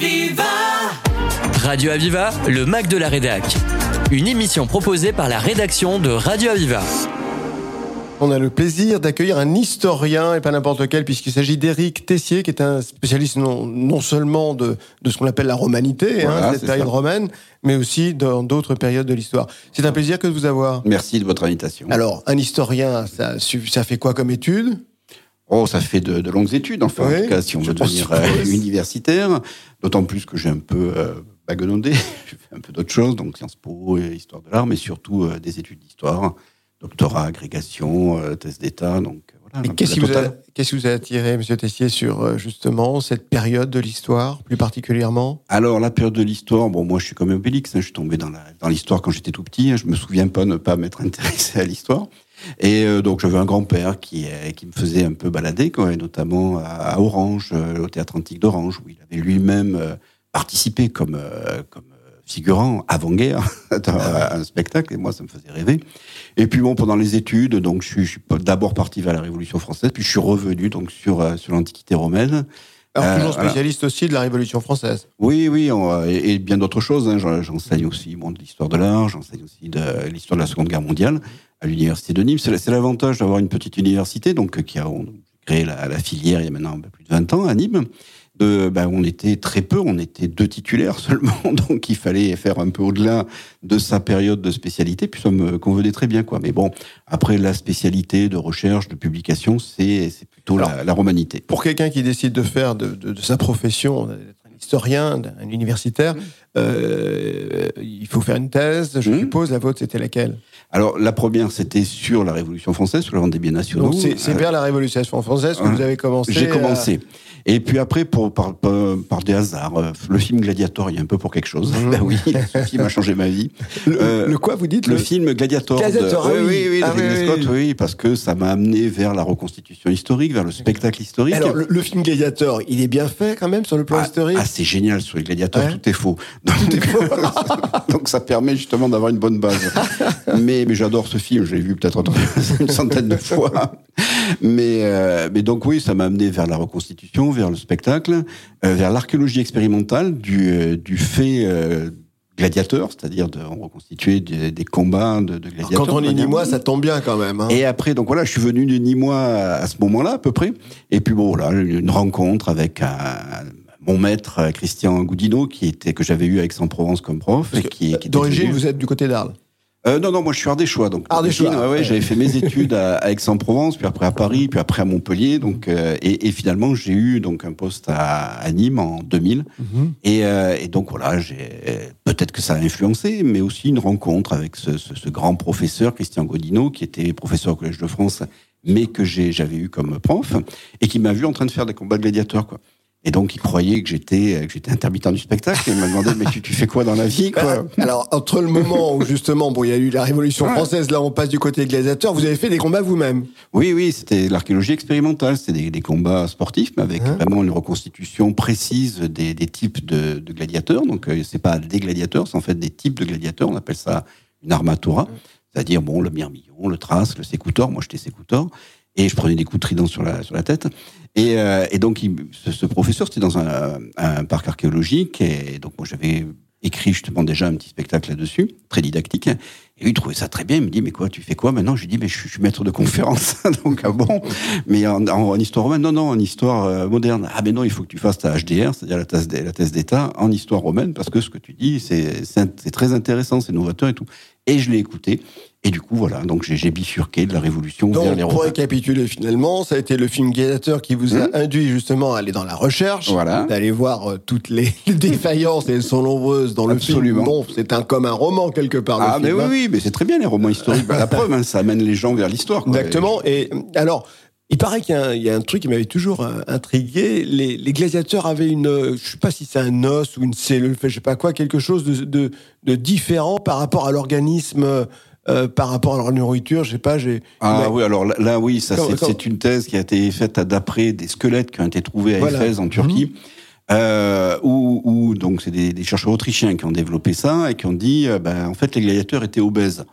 Aviva Radio Aviva, le Mac de la Rédac. Une émission proposée par la rédaction de Radio Aviva. On a le plaisir d'accueillir un historien, et pas n'importe lequel, puisqu'il s'agit d'Éric Tessier, qui est un spécialiste non, non seulement de, de ce qu'on appelle la romanité, Voilà, hein, cette période ça. romaine, mais aussi dans d'autres périodes de l'histoire. C'est un plaisir que de vous avoir. Merci de votre invitation. Alors, un historien, ça, ça fait quoi comme étude? Oh, ça fait de, de longues études, enfin, en tout cas, si on veut devenir euh, universitaire. D'autant plus que j'ai un peu euh, baguenondé. j'ai fait un peu d'autres choses, donc Sciences Po, et histoire de l'art, mais surtout euh, des études d'histoire, doctorat, agrégation, euh, thèse d'État. Donc, voilà. Qu'est-ce qui, vous a, totale. qu'est-ce qui vous a attiré, Monsieur Tessier, sur justement cette période de l'histoire, plus particulièrement? Alors, la période de l'histoire, bon, moi, je suis comme Obélix, hein, je suis tombé dans l'histoire quand j'étais tout petit, hein, je me souviens pas ne pas m'être intéressé à l'histoire. Et euh, donc, j'avais un grand-père qui, qui me faisait un peu balader, quoi, et notamment à, à Orange, euh, au Théâtre Antique d'Orange, où il avait lui-même euh, participé comme, comme figurant avant-guerre dans un spectacle, et moi, ça me faisait rêver. Et puis, bon, pendant les études, donc, je suis, d'abord parti vers la Révolution française, puis je suis revenu donc sur, sur l'Antiquité romaine. Alors, toujours spécialiste aussi de la Révolution française. Oui, oui, on- et, et bien d'autres choses. hein. J'en- J'enseigne aussi bon, de l'histoire de l'art, j'enseigne aussi de l'histoire de la Seconde Guerre mondiale à l'université de Nîmes. C'est la- c'est l'avantage d'avoir une petite université, donc euh, qui a on, créé la, la filière il y a maintenant un peu plus de 20 ans à Nîmes. De, ben, on était très peu, on était deux titulaires seulement, donc il fallait faire un peu au-delà de sa période de spécialité, puis ça me convenait très bien, quoi. Mais bon, après la spécialité de recherche, de publication, c'est plutôt la, la romanité. Pour quelqu'un qui décide de faire de, de- de sa profession, d'être un historien, un universitaire, euh, il faut faire une thèse, je Mhm. suppose. La vôtre, c'était laquelle? Alors la première, c'était sur la Révolution française, sur le vente des biens nationaux. Donc, c'est Euh, vers la Révolution française que hein. vous avez commencé. J'ai à- commencé. Et puis après, pour, par, par, par des hasards, euh, le film Gladiator, il y a un peu pour quelque chose. Mhm. ben oui, ce film a changé ma vie. Le, Euh, le quoi, vous dites Le, film Gladiator. Gladiator, ah oui, oui. oui, Ah oui, Scott, oui. oui, parce que ça m'a amené vers la reconstitution historique, vers le spectacle historique. Alors, le, le film Gladiator, il est bien fait quand même sur le plan Ah, historique? ah, c'est génial sur les gladiateurs, Ouais. tout est faux. Donc, donc ça permet justement d'avoir une bonne base. mais mais j'adore ce film, je l'ai vu peut-être une centaine de fois. Mais euh, mais donc oui, ça m'a amené vers la reconstitution, vers le spectacle, euh, vers l'archéologie expérimentale du euh, du fait euh, gladiateur, c'est-à-dire de on reconstituer des, des combats de, de gladiateurs. Quand on est Nîmois, ça tombe bien quand même. hein. et après, donc voilà, je suis venu de Nîmois à ce moment-là, à peu près. Et puis bon, voilà, une rencontre avec un, mon maître, euh, Christian Goudineau, qui était, que j'avais eu à Aix-en-Provence comme prof. Et qui, euh, qui était D'origine, vous êtes du côté d'Arles. Euh, non, non, moi je suis ardéchois. Donc, Ardéchois, ouais, j'avais fait mes études à, à Aix-en-Provence, puis après à Paris, puis après à Montpellier. Donc, euh, et, et finalement, j'ai eu donc un poste à, à Nîmes en 2000. Et, euh, et donc voilà, j'ai peut-être que ça a influencé, mais aussi une rencontre avec ce, ce- ce grand professeur Christian Godino, qui était professeur au Collège de France, mais que j'avais eu comme prof et qui m'a vu en train de faire des combats de gladiateurs, quoi. Et donc il croyait que j'étais que j'étais intermittent du spectacle et il m'a demandé mais tu, tu fais quoi dans la vie, quoi Alors, entre le moment où justement, bon, il y a eu la Révolution Ouais. française, là on passe du côté gladiateur, vous avez fait des combats vous-même. Oui, oui, c'était l'archéologie expérimentale, c'était des, des combats sportifs, mais avec Hein vraiment une reconstitution précise des, des types de, de gladiateurs. Donc, euh, c'est pas des gladiateurs, c'est en fait des types de gladiateurs. On appelle ça une armatura, c'est-à-dire bon, le mirmillon, le trace, le sécoutor. Moi, j'étais sécoutor. Et je prenais des coups de trident sur la, sur la tête. Et, euh, et donc, ce, professeur, c'était dans un, parc archéologique. Et donc, moi, j'avais écrit justement déjà un petit spectacle là-dessus, très didactique. Et lui, il trouvait ça très bien. Il me dit, mais quoi, tu fais quoi maintenant? Je lui dis, mais je, suis- maître de conférence. donc, ah bon? Mais en, histoire romaine, non, non, en histoire euh, moderne. Ah, mais non, il faut que tu fasses ta HDR, c'est-à-dire la thèse, la thèse d'État, en histoire romaine, parce que ce que tu dis, c'est très intéressant, c'est novateur et tout. Et je l'ai écouté. Et du coup, voilà, donc j'ai bifurqué de la Révolution vers Donc, les pour récapituler finalement, ça a été le film Gladiateur qui vous a Hum. induit justement à aller dans la recherche, Voilà. d'aller voir euh, toutes les défaillances, et elles sont nombreuses dans le Absolument. film. Bon, c'est un, comme un roman quelque part. Ah, mais film, oui, hein. oui, mais c'est très bien les romans historiques. Bah, la preuve, hein, ça amène les gens vers l'histoire. Exactement. Et euh, alors, il paraît qu'il y, a un- il y a un truc qui m'avait toujours euh, intrigué. Les, les gladiateurs avaient une, je sais pas si c'est un os ou une cellule, je sais pas quoi, quelque chose de, de, de différent par rapport à l'organisme, euh, par rapport à leur nourriture. Je sais pas. J'ai. Ah mais- oui, alors là, là, oui, ça c'est quand- une thèse qui a été faite d'après des squelettes qui ont été trouvés à Voilà. Mhm. Éphèse en Turquie. Euh, où, où, donc c'est des, des chercheurs autrichiens qui ont développé ça et qui ont dit euh, ben, en fait les gladiateurs étaient obèses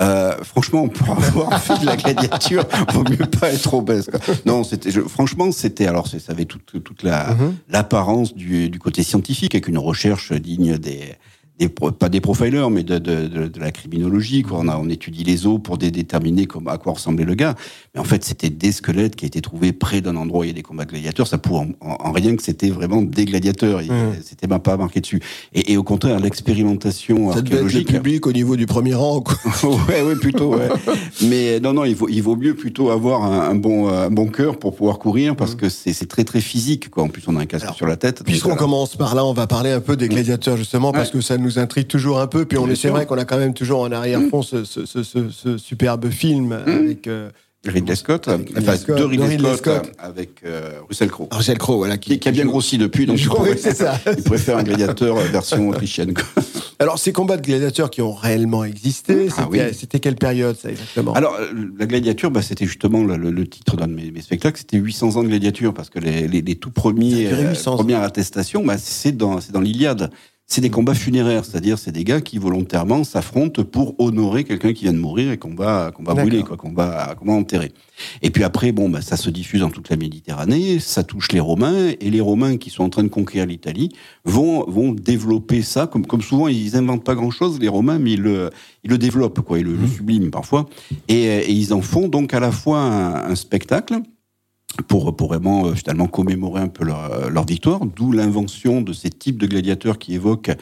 Euh, franchement, pour avoir fait de la gladiature, vaut mieux pas être obèse. Non, c'était, franchement, c'était alors, ça avait toute, toute la, mm-hmm. l'apparence du, du côté scientifique, avec une recherche digne des, des, pas des profilers, mais de, de, de, de la criminologie. Quoi. On, a, on étudie les os pour déterminer comme, à quoi ressemblait le gars. Mais en fait, c'était des squelettes qui étaient trouvés près d'un endroit où il y a des combats gladiateurs. Ça pour en, en, rien que c'était vraiment des gladiateurs. Mmh. C'était même pas marqué dessus. Et, et au contraire, l'expérimentation archéologique. le public au niveau du premier rang. Quoi. ouais, ouais, plutôt. Ouais. mais non, non, il vaut, il vaut mieux plutôt avoir un, un bon, un bon cœur pour pouvoir courir parce mmh. que c'est très très physique. Quoi. En plus, on a un casque sur la tête. Puisqu'on commence par là, on va parler un peu des gladiateurs justement parce que ça nous intrigue toujours un peu. Puis on est, c'est vrai qu'on a quand même toujours en arrière-fond ce, ce, ce, ce, superbe film mmh. avec. Euh, Ridley Scott, enfin, de Ridley, Scott, avec euh, Russell Crowe. Russell Crowe, voilà. Qui, qui, a bien grossi depuis, donc je pourrais, ça. il préfère un gladiateur euh, version autrichienne. Alors, ces combats de gladiateurs qui ont réellement existé, ah c'était quelle période, ça, exactement? Alors, la gladiature, bah, c'était justement le, le, titre d'un de mes, mes spectacles, c'était 800 ans de gladiature, parce que les, les, les tout premiers, euh, premières attestations, bah, c'est dans, dans l'Iliade c'est des combats funéraires, c'est-à-dire c'est des gars qui volontairement s'affrontent pour honorer quelqu'un qui vient de mourir et qu'on va qu'on va brûler, quoi, qu'on va qu'on va enterrer. Et puis après, bon, bah, ça se diffuse dans toute la Méditerranée, ça touche les Romains et les Romains qui sont en train de conquérir l'Italie vont vont développer ça comme comme souvent ils inventent pas grand-chose les Romains, mais ils le ils le développent quoi, ils le, mmh. subliment parfois et, et, ils en font donc à la fois un, un spectacle pour, pour vraiment euh, finalement commémorer un peu leur, leur victoire, d'où l'invention de ces types de gladiateurs qui évoquent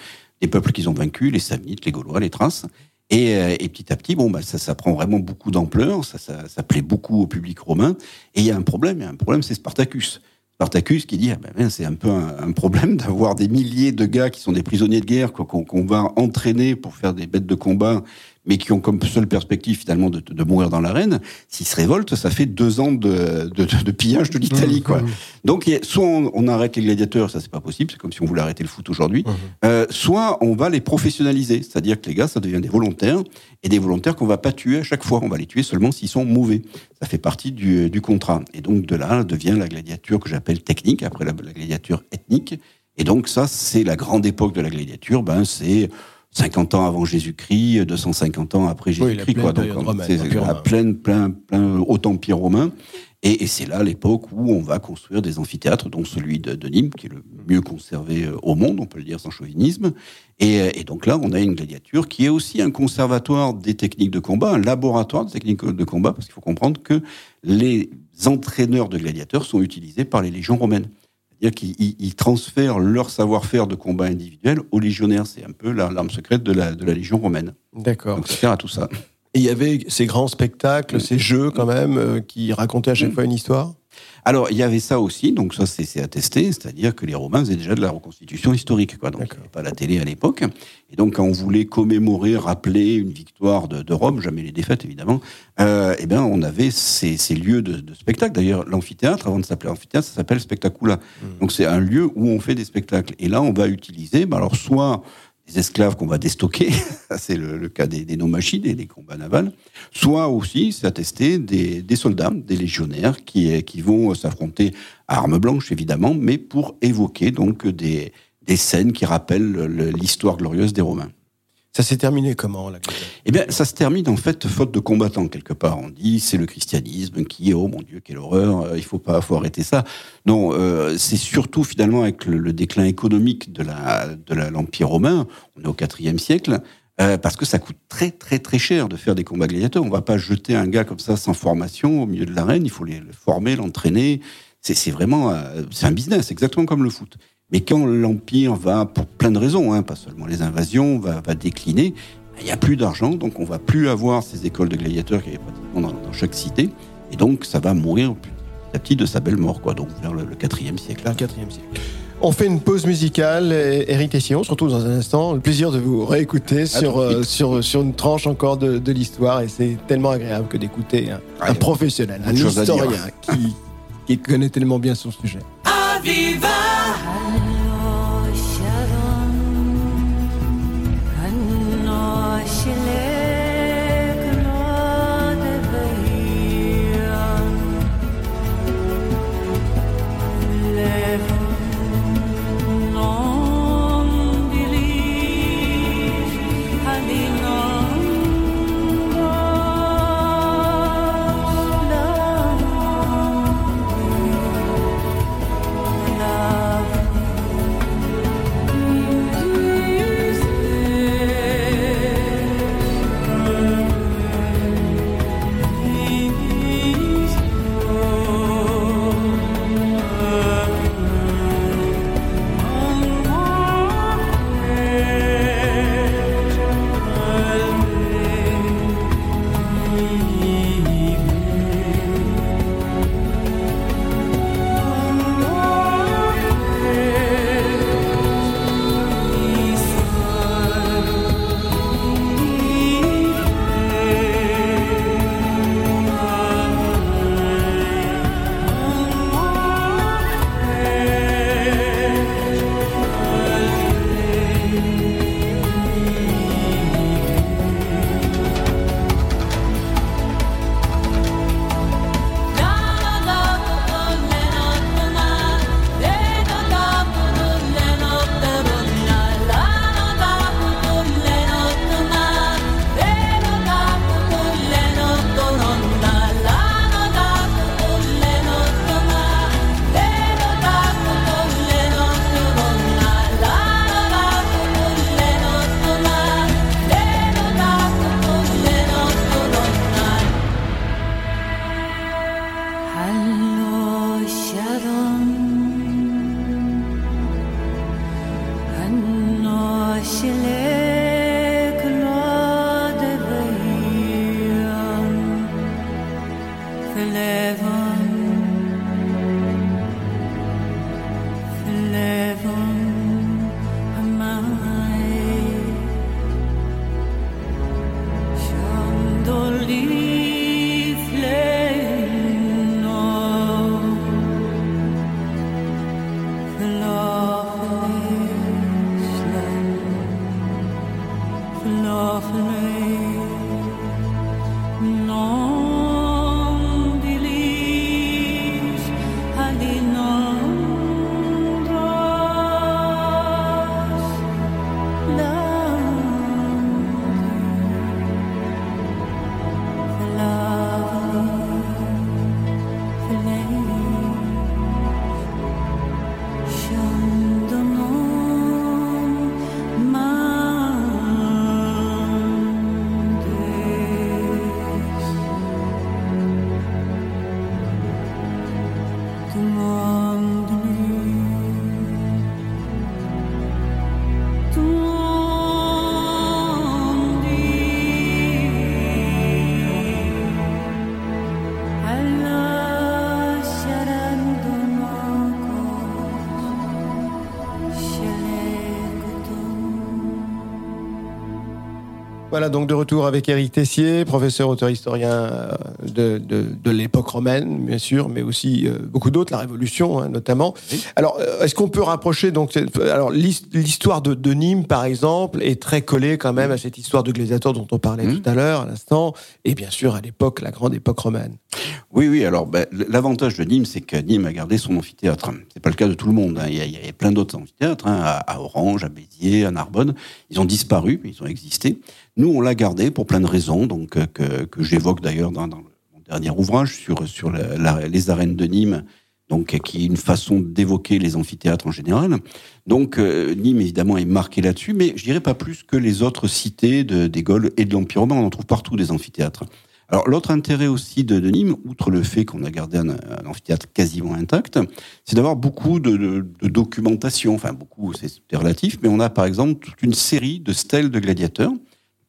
les peuples qu'ils ont vaincus, les Samnites, les Gaulois, les Thraces. Et, euh, et, petit à petit, bon, bah, ça, ça prend vraiment beaucoup d'ampleur, ça, ça, ça, plaît beaucoup au public romain. Et il y a un problème, il y a un problème, c'est Spartacus. Spartacus qui dit, ah ben, c'est un peu un, problème d'avoir des milliers de gars qui sont des prisonniers de guerre, qu'on qu va entraîner pour faire des bêtes de combat mais qui ont comme seule perspective finalement de, de mourir dans l'arène, s'ils se révoltent, ça fait deux ans de, de, de pillage de l'Italie. Quoi. Donc soit on, on, arrête les gladiateurs, ça c'est pas possible, c'est comme si on voulait arrêter le foot aujourd'hui, euh, soit on va les professionnaliser, c'est-à-dire que les gars, ça devient des volontaires, et des volontaires qu'on va pas tuer à chaque fois, on va les tuer seulement s'ils sont mauvais. Ça fait partie du, du contrat. Et donc de là devient la gladiature que j'appelle technique, après la, la gladiature ethnique. Et donc ça, c'est la grande époque de la gladiature, ben c'est 50 ans avant Jésus-Christ, 250 ans après Jésus-Christ, quoi. Donc, c'est à plein, plein, plein haut empire romain. Et, et c'est là l'époque où on va construire des amphithéâtres, dont celui de, de, Nîmes, qui est le mieux conservé euh, au monde, on peut le dire sans chauvinisme. Et, euh, et, donc là, on a une gladiature qui est aussi un conservatoire des techniques de combat, un laboratoire de techniques de combat, parce qu'il faut comprendre que les entraîneurs de gladiateurs sont utilisés par les légions romaines. C'est-à-dire qu'ils transfèrent leur savoir-faire de combat individuel aux légionnaires. C'est un peu l'arme secrète de la, de la Légion romaine. D'accord. Donc ça sert à tout ça. Et il y avait ces grands spectacles, ces jeux quand même, euh, qui racontaient à chaque fois une histoire? Alors, il y avait ça aussi, donc ça c'est attesté, c'est-à-dire que les Romains faisaient déjà de la reconstitution historique, quoi. Donc, il n'y avait pas la télé à l'époque. Et donc, quand on voulait commémorer, rappeler une victoire de, de Rome, jamais les défaites évidemment, euh, eh bien, on avait ces, ces lieux de, de spectacle. D'ailleurs, l'amphithéâtre, avant de s'appeler amphithéâtre, ça s'appelle spectacula. Mmh. Donc, c'est un lieu où on fait des spectacles. Et là, on va utiliser, bah, alors soit des esclaves qu'on va déstocker, c'est le, cas des, des no-machines et des combats navals, soit aussi, c'est attesté, des, soldats, des légionnaires qui, qui vont s'affronter à armes blanches, évidemment, mais pour évoquer donc des scènes qui rappellent l'histoire glorieuse des Romains. Ça s'est terminé comment Eh bien, ça se termine en fait faute de combattants quelque part. On dit c'est le christianisme qui, oh mon Dieu, quelle horreur, euh, il faut pas, faut arrêter ça. Non, euh, c'est surtout finalement avec le, déclin économique de la de l'empire romain. On est au IVe siècle. Euh, parce que ça coûte très très très cher de faire des combats gladiateurs. On va pas jeter un gars comme ça sans formation au milieu de l'arène. Il faut les, le former, l'entraîner. C'est vraiment c'est un business, exactement comme le foot. Mais quand l'Empire va, pour plein de raisons, hein, pas seulement les invasions, va, va décliner, il n'y a plus d'argent, donc on va plus avoir ces écoles de gladiateurs qui y avait pratiquement dans, dans, chaque cité, et donc ça va mourir petit à petit de sa belle mort, quoi, donc vers le, le 4e siècle. Le 4e siècle. On fait une pause musicale. Eric Tessier, on se retrouve dans un instant. Le plaisir de vous réécouter sur, euh, sur, sur une tranche encore de, de l'histoire. Et c'est tellement agréable que d'écouter un, ah, un professionnel, un historien qui, qui connaît tellement bien son sujet. Aviva Voilà, donc de retour avec Éric Tessier, professeur auteur-historien euh, de, de, de l'époque romaine, bien sûr, mais aussi euh, beaucoup d'autres, la Révolution hein, notamment. Alors, euh, est-ce qu'on peut rapprocher donc alors l'histoire de, de, Nîmes, par exemple, est très collée quand même à cette histoire de gladiateur dont on parlait mmh. tout à l'heure, à l'instant, et bien sûr à l'époque, la grande époque romaine? Oui, oui. Alors, ben, l'avantage de Nîmes, c'est que Nîmes a gardé son amphithéâtre. C'est pas le cas de tout le monde. Hein. Il, y a, il, y a, plein d'autres amphithéâtres, hein, à, Orange, à Béziers, à Narbonne. Ils ont disparu, ils ont existé. Nous, on l'a gardé pour plein de raisons, donc euh, que, que j'évoque d'ailleurs dans, mon dernier ouvrage sur les arènes de Nîmes, donc qui est une façon d'évoquer les amphithéâtres en général. Donc euh, Nîmes évidemment est marqué là-dessus, mais je dirais pas plus que les autres cités de, des Gaules et de l'Empire romain. On en trouve partout des amphithéâtres. Alors l'autre intérêt aussi de, Nîmes, outre le fait qu'on a gardé un, amphithéâtre quasiment intact, c'est d'avoir beaucoup de, documentation. Enfin beaucoup, c'est relatif, mais on a par exemple toute une série de stèles de gladiateurs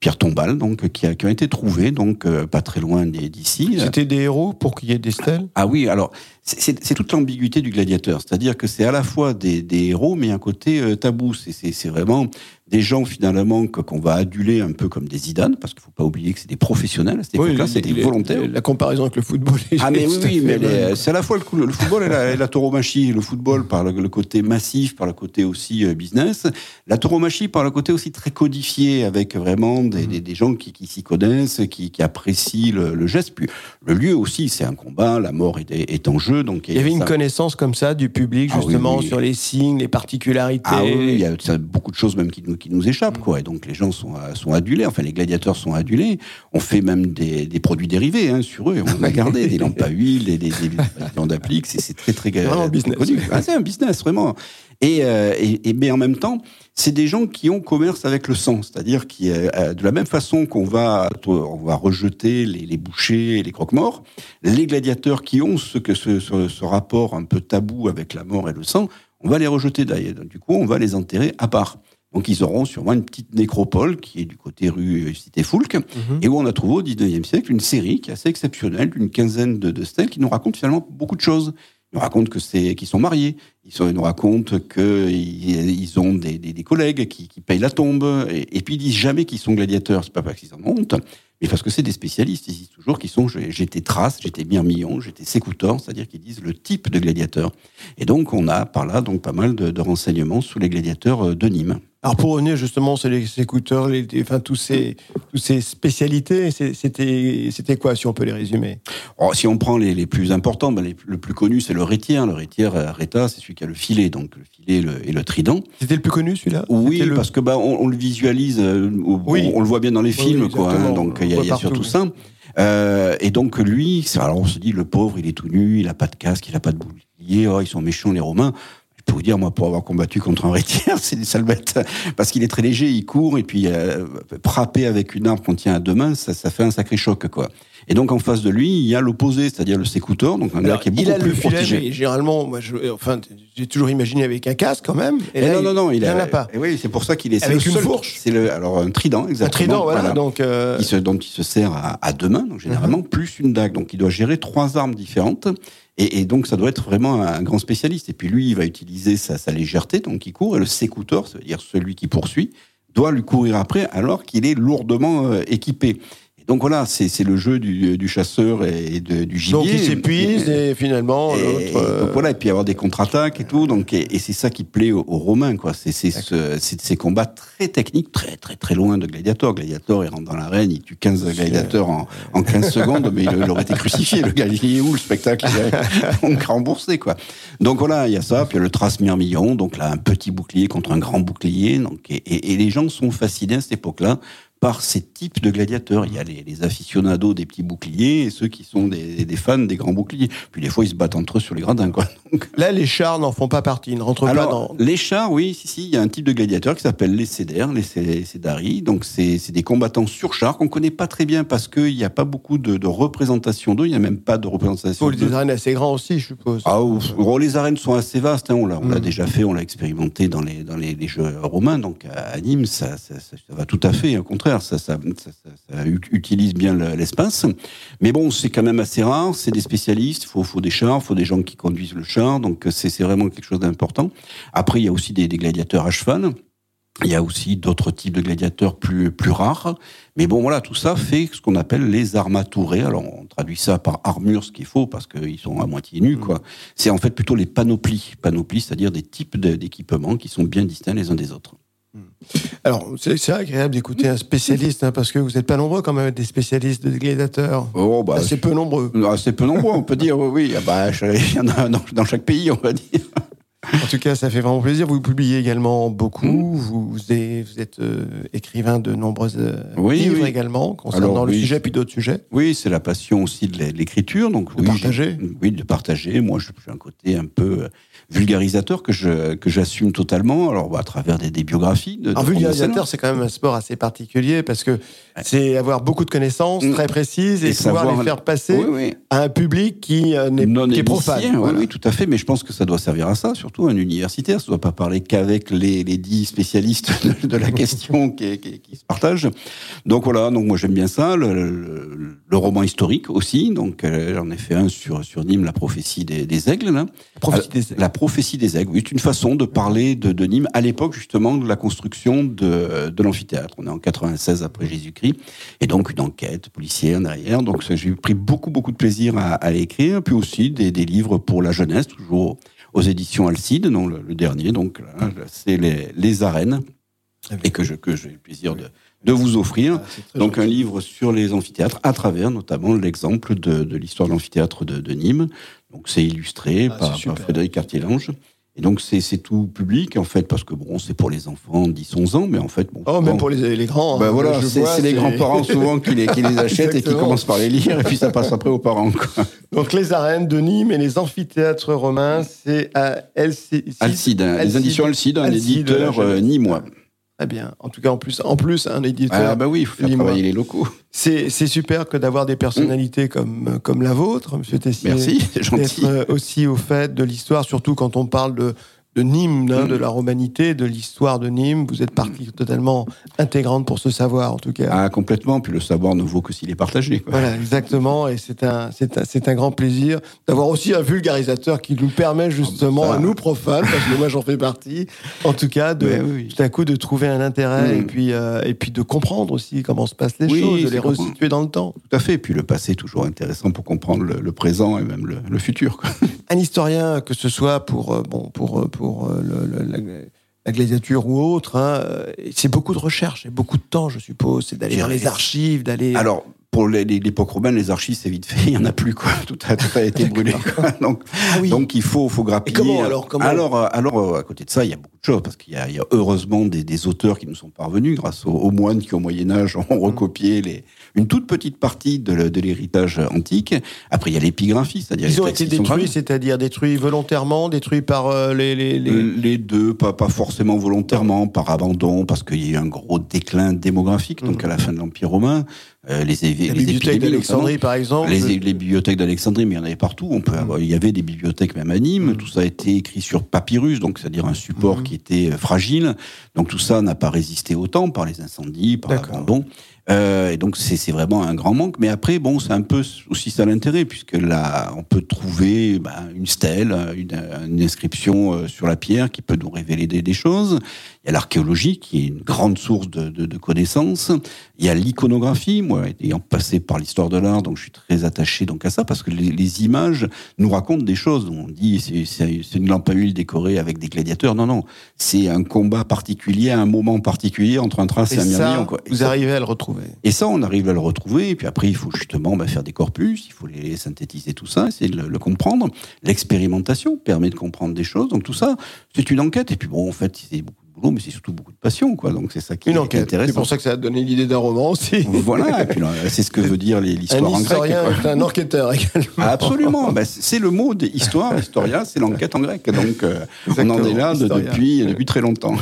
Pierre Tombal, donc qui, a, qui ont été trouvés, donc euh, pas très loin d'ici. C'était des héros pour qu'il y ait des stèles? Ah oui, alors c'est toute l'ambiguïté du gladiateur, c'est-à-dire que c'est à la fois des, des, héros, mais un côté euh, tabou. C'est vraiment des gens finalement qu'on va aduler un peu comme des Zidane, parce qu'il faut pas oublier que c'est des professionnels à cette époque-là, c'est des volontaires. La comparaison avec le football. ah mais oui, oui mais c'est à la fois le, le football et la, et la, tauromachie. Le football par le, côté massif, par le côté aussi euh, business. La tauromachie par le côté aussi très codifié, avec vraiment des, des, des gens qui, qui s'y connaissent, qui, qui apprécient le, le, geste. Puis le lieu aussi, c'est un combat, la mort est, est en jeu. Donc il y avait une connaissance comme ça du public ah justement sur les signes, les particularités. Ah oui, il y a beaucoup de choses même qui nous qui nous échappent quoi. Et donc les gens sont sont adulés. Enfin les gladiateurs sont adulés. On fait même des, des produits dérivés hein, sur eux. On a gardé des lampes à huile, des des, des, des d'applique. C'est très très vraiment business. Ah, c'est un business vraiment. Et, euh, et, et, mais en même temps, c'est des gens qui ont commerce avec le sang, c'est-à-dire qui, euh, de la même façon qu'on va, on va rejeter les, les bouchers et les croque-morts, les gladiateurs qui ont ce que ce, ce, ce, rapport un peu tabou avec la mort et le sang, on va les rejeter d'ailleurs. Du coup, on va les enterrer à part. Donc ils auront sûrement une petite nécropole qui est du côté rue Cité Foulque, mmh. et où on a trouvé au 19e siècle une série qui est assez exceptionnelle, d'une quinzaine de, de stèles qui nous raconte finalement beaucoup de choses. Ils nous racontent que c'est qu'ils sont mariés. Ils, nous racontent qu'ils ils ont des, des, des collègues qui, qui, payent la tombe. Et, et puis ils disent jamais qu'ils sont gladiateurs. C'est pas parce qu'ils en ont honte, mais parce que c'est des spécialistes. Ils disent toujours qu'ils sont j'étais Thrace, j'étais Myrmillon, j'étais Sécoutor, c'est-à-dire qu'ils disent le type de gladiateur. Et donc on a par là donc pas mal de, de renseignements sur les gladiateurs de Nîmes. Alors pour revenir justement sur les écouteurs, les, enfin tous ces, tous ces spécialités, c'était, c'était quoi si on peut les résumer? Oh, Si on prend les, les plus importants, ben les, le plus connu c'est le rétière. Le rétière, euh, Reta, c'est celui qui a le filet, donc le filet le, et le trident. C'était le plus connu celui-là? Oui, parce que ben on, on, le visualise, euh, oui. on, on, le voit bien dans les films, oui, quoi. Hein, donc il y a, y a surtout ça. Euh, et donc lui, alors on se dit le pauvre, il est tout nu, il a pas de casque, il a pas de bouclier, oh, ils sont méchants les Romains je peux vous dire, moi, pour avoir combattu contre un rétière, c'est des sales bêtes. Parce qu'il est très léger, il court, et puis euh, frapper avec une arme qu'on tient à deux mains, ça, ça fait un sacré choc, quoi. Et donc en face de lui, il y a l'opposé, c'est-à-dire le sécouteur, donc un gars qui est beaucoup il a plus le filet, protégé. mais généralement, moi, je, enfin, j'ai toujours imaginé avec un casque quand même. Et Et là, non, non, non, il, il a, en a pas. Et oui, c'est pour ça qu'il est. Avec une seul- fourche C'est le, alors un trident, Un exactement. trident, voilà. Donc, euh, qui se, dont il se sert à, à deux mains, donc généralement, Mhm. plus une dague. Donc il doit gérer trois armes différentes. Et, et donc ça doit être vraiment un, grand spécialiste. Et puis lui, il va utiliser sa, sa légèreté, donc il court. Et le sécouteur, ça veut dire celui qui poursuit, doit lui courir après alors qu'il est lourdement euh, équipé. Donc voilà, c'est c'est le jeu du, du chasseur et de- du gibier. donc il s'épuise et finalement, Et, euh, donc voilà, et puis avoir des contre-attaques et tout. Donc, et, et c'est ça qui plaît aux, aux Romains, quoi. C'est c'est ce- c'est ces combats très techniques, très très très loin de Gladiator. Gladiator, il rentre dans l'arène, il tue 15 gladiateurs en, en 15 secondes, mais il, il aurait été crucifié. Le gars, il est où le spectacle? On remboursé, quoi. Donc voilà, il y a ça. Puis il y a le trace mirmillon, donc là, un petit bouclier contre un grand bouclier. Donc, et les gens sont fascinés à cette époque-là par ces types de gladiateurs. Il y a les, les aficionados des petits boucliers et ceux qui sont des, des fans des grands boucliers. Puis des fois, ils se battent entre eux sur les gradins, quoi. Donc, Là, les chars n'en font pas partie. Ils ne rentrent pas dans. les chars, oui, si, si, il y a un type de gladiateur qui s'appelle les cédères, les cé- cédari. Donc, c'est des combattants sur chars qu'on connaît pas très bien parce qu'il n'y a pas beaucoup de, de représentation d'eux. Il n'y a même pas de représentation Il faut des arènes assez grands aussi, je suppose. Ah, ouf. Gros, les arènes sont assez vastes. hein. On l'a Mm. déjà fait, on l'a expérimenté dans les dans les, les jeux romains. Donc à, à Nîmes, ça, ça, ça- ça va tout à fait. Au contraire, ça, ça, ça, ça- ça u- utilise bien le- l'espace. Mais bon, c'est quand même assez rare. C'est des spécialistes. Il faut, faut des chars, il faut des gens qui conduisent le char. Donc c'est c'est vraiment quelque chose d'important. Après, il y a aussi des, des gladiateurs à cheval. Il y a aussi d'autres types de gladiateurs plus, plus rares. Mais bon, voilà, tout ça fait ce qu'on appelle les armaturés. Alors, on traduit ça par armure, ce qu'il faut, parce qu'ils sont à moitié nus, quoi. C'est en fait plutôt les panoplies. Panoplies, c'est-à-dire des types d'équipements qui sont bien distincts les uns des autres. Alors, c'est agréable d'écouter un spécialiste, hein, parce que vous n'êtes pas nombreux quand même, des spécialistes de gladiateurs. Oh, bah, Assez peu nombreux. assez peu nombreux, on peut dire, oui, oui. Ah bah, il y en a dans, dans chaque pays, on va dire. En tout cas, ça fait vraiment plaisir. Vous publiez également beaucoup. Mm. Vous, êtes, vous êtes, euh, écrivain de nombreux euh, Oui, livres oui. également, concernant Alors, le oui. sujet puis d'autres sujets. Oui, c'est la passion aussi de l'écriture. Donc, De partager. Oui, de partager. Moi, j'ai un côté un peu euh, vulgarisateur que je que j'assume totalement. Alors, bah, à travers des, des biographies. De, Front vulgarisateur, c'est quand même un sport assez particulier parce que c'est avoir beaucoup de connaissances Mm. très précises et, Et pouvoir savoir- les faire passer à un public qui, euh, n'est- non qui est profane. Voilà. oui, tout à fait. Mais je pense que ça doit servir à ça, surtout un universitaire. Ça ne doit pas parler qu'avec les, les dix spécialistes de, de la question qui, qui- qui se partagent. Donc voilà. Donc moi j'aime bien ça. Le, le- le roman historique aussi. Donc euh, j'en ai fait un sur sur Nîmes, la prophétie des, des aigles. Là. Prophétie des- La prophétie des aigles. Oui, c'est une façon de parler de, de Nîmes à l'époque justement de la construction de, de l'amphithéâtre. On est en 96 après Jésus-Christ. Et donc une enquête policière derrière. Donc j'ai pris beaucoup beaucoup de plaisir à, à écrire. Puis aussi des, des livres pour la jeunesse, toujours aux éditions Alcide, non le, le dernier. Donc là, c'est les, les arènes et que je que j'ai le plaisir de, de vous offrir. Ah, Donc un livre sur les amphithéâtres à travers notamment l'exemple de, de l'histoire de l'amphithéâtre de, de Nîmes. Donc c'est illustré Ah, par, par Frédéric Cartier-Lange. Et donc c'est c'est tout public en fait parce que bon c'est pour les enfants 10-11 ans mais en fait bon, Oh, même pour les, les grands. ben hein, voilà, c'est les grands-parents souvent qui les, qui les achètent et qui commencent par les lire et puis ça passe après aux parents. Quoi. Donc les arènes de Nîmes et les amphithéâtres romains, c'est à LC... Alcide, hein, les Alcide. éditions Alcide, un Alcide, éditeur la euh, nîmois. Très bien. En tout cas, en plus, en plus un éditeur. Ah bah oui, il faut faire travailler les locaux. C'est super que d'avoir des personnalités comme, comme la vôtre, Monsieur Tessier. Merci, c'est gentil. Euh, aussi au fait de l'histoire, surtout quand on parle de, de Nîmes, hein, de la romanité, de l'histoire de Nîmes. Vous êtes partie totalement intégrante pour ce savoir, en tout cas. Ah complètement, puis le savoir ne vaut que s'il est partagé. Quoi. Voilà, exactement. Et c'est un, c'est un, c'est un grand plaisir d'avoir aussi un vulgarisateur qui nous permet justement, Ah, ça. à nous profanes, parce que moi j'en fais partie, en tout cas, de, oui. tout à coup de trouver un intérêt Mm. et, puis, euh, et puis de comprendre aussi comment se passent les Oui, choses, de les resituer dans le temps. Tout à fait, puis le passé est toujours intéressant pour comprendre le, le présent et même le, le futur. Quoi. Un historien, que ce soit pour, euh, bon, pour, euh, pour euh, le- le- la, la gladiature ou autre, hein, c'est beaucoup de recherche et beaucoup de temps, je suppose. C'est d'aller dans les archives, d'aller. Alors, pour l'époque romaine, les archives, c'est vite fait, il n'y en a plus, quoi. Tout a, tout a été brûlé, quoi. Donc, Ah oui. donc il faut, faut grappiller. Et comment, alors, comment alors, alors, à côté de ça, il y a beaucoup de choses, parce qu'il y, a- il y a heureusement des, des auteurs qui nous sont parvenus, grâce aux, aux moines qui, au Moyen-Âge, ont recopié les, une toute petite partie de, l'héritage antique. Après, il y a l'épigraphie, c'est-à-dire Ils les ont été détruits, c'est-à-dire détruits volontairement, détruits par euh, les, les, les- Euh, Les deux, pas, pas forcément volontairement, par abandon, parce qu'il y a eu un gros déclin démographique, donc à la fin de l'Empire romain, euh, les, les bibliothèque épidémies, d'Alexandrie, par exemple. les, les bibliothèques d'Alexandrie, mais il y en avait partout. On peut avoir, il y avait des bibliothèques même à Nîmes. Mm. Tout ça a été écrit sur papyrus, donc c'est-à-dire un support qui était fragile. Donc tout ça n'a pas résisté autant par les incendies, par l'abandon. Euh, et donc c'est vraiment un grand manque. Mais après, bon, c'est un peu aussi ça l'intérêt, puisque là, on peut trouver bah, une stèle, une, une inscription euh, sur la pierre qui peut nous révéler des, des choses. Il y a l'archéologie qui est une grande source de, de, de connaissances. Il y a l'iconographie. Moi, ayant passé par l'histoire de l'art, donc je suis très attaché donc à ça parce que les, les images nous racontent des choses. On dit c'est une lampe à huile décorée avec des gladiateurs. Non, non, c'est un combat particulier, un moment particulier entre un trace et, Et un ça. Quoi. Et vous ça- arrivez à le retrouver. et ça, on arrive à le retrouver. Et puis après, il faut justement bah, faire des corpus, il faut les synthétiser, tout ça, essayer de le, le comprendre. L'expérimentation permet de comprendre des choses. Donc tout ça, c'est une enquête. Et puis bon, en fait, c'est beaucoup boulot, mais c'est surtout beaucoup de passion, quoi. Donc c'est ça qui Une est enquête. C'est intéressant. pour ça que ça a donné l'idée d'un roman aussi. Voilà. Et puis là, c'est ce que veut dire Un l'histoire en grec. historien quoi. est un enquêteur également. Absolument. Bah, c'est le mot d'histoire. Historia, c'est l'enquête en grec. Donc euh, on en est là de- depuis, depuis très longtemps.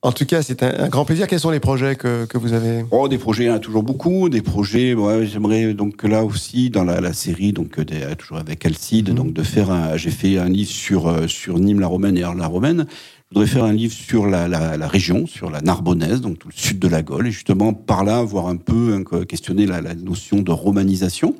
En tout cas, c'est un, un grand plaisir. Quels sont les projets que, que vous avez? Oh, des projets, il y en a toujours beaucoup. Des projets, ouais, j'aimerais donc là aussi, dans la, la série, donc des- toujours avec Alcide, Mhm. donc de faire un, j'ai fait un livre sur, euh, sur Nîmes la Romaine et Arles la Romaine. Je voudrais faire un livre sur la, la, la région, sur la Narbonnaise, donc tout le sud de la Gaule, et justement par là voir un peu hein, que- questionner la, la notion de romanisation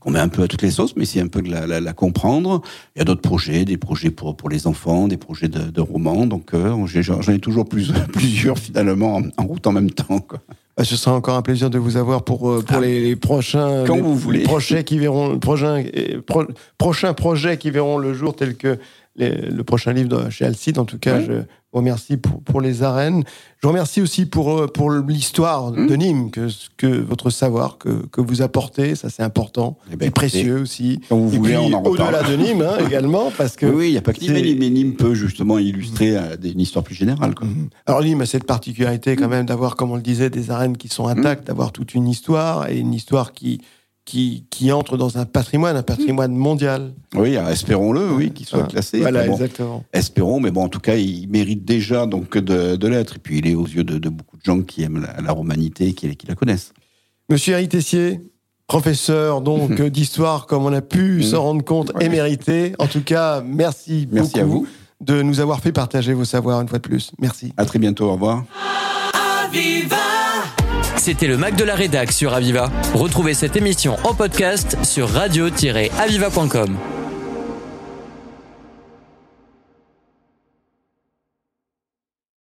qu'on met un peu à toutes les sauces, mais c'est un peu de la, la, la comprendre. Il y a d'autres projets, des projets pour pour les enfants, des projets de, de romans. Donc euh, j'en ai toujours plus, plusieurs finalement en, en route en même temps. Quoi. Bah, Ce sera encore un plaisir de vous avoir pour, euh, pour Ah. les, les prochains Quand les, vous voulez. les prochains qui verront prochains, pro- prochains projets qui verront le jour tels que les- le prochain livre de, chez Alcide. En tout cas, je vous remercie pour, pour les arènes. Je vous remercie aussi pour, euh, pour l'histoire Mmh. de Nîmes, que, que votre savoir que, que vous apportez, ça c'est important, Eh ben, et précieux aussi. Quand vous Et voulez, puis, on en reparle. au-delà de Nîmes hein, également, parce que Oui, il n'y a pas que Nîmes, mais Nîmes- mais Nîmes peut justement illustrer euh, une histoire plus générale. Quoi. Mhm. Alors Nîmes a cette particularité quand même d'avoir, comme on le disait, des arènes qui sont intactes, d'avoir toute une histoire et une histoire qui, qui, qui entre dans un patrimoine, un patrimoine mondial. Oui, euh, espérons-le, oui, qu'il soit Ah, classé. Voilà, bon, exactement. espérons, mais bon, en tout cas, il mérite déjà donc de, de l'être. Et puis, il est aux yeux de, de beaucoup de gens qui aiment la, la romanité et qui, qui la connaissent. Monsieur Eric Tessier, professeur donc d'histoire, comme on a pu Mhm. s'en rendre compte, Ouais. émérité. En tout cas, merci, Merci beaucoup à vous. de nous avoir fait partager vos savoirs une fois de plus. Merci. À très bientôt. Au revoir. C'était le Mac de la Rédac sur Aviva. Retrouvez cette émission en podcast sur radio-aviva.com.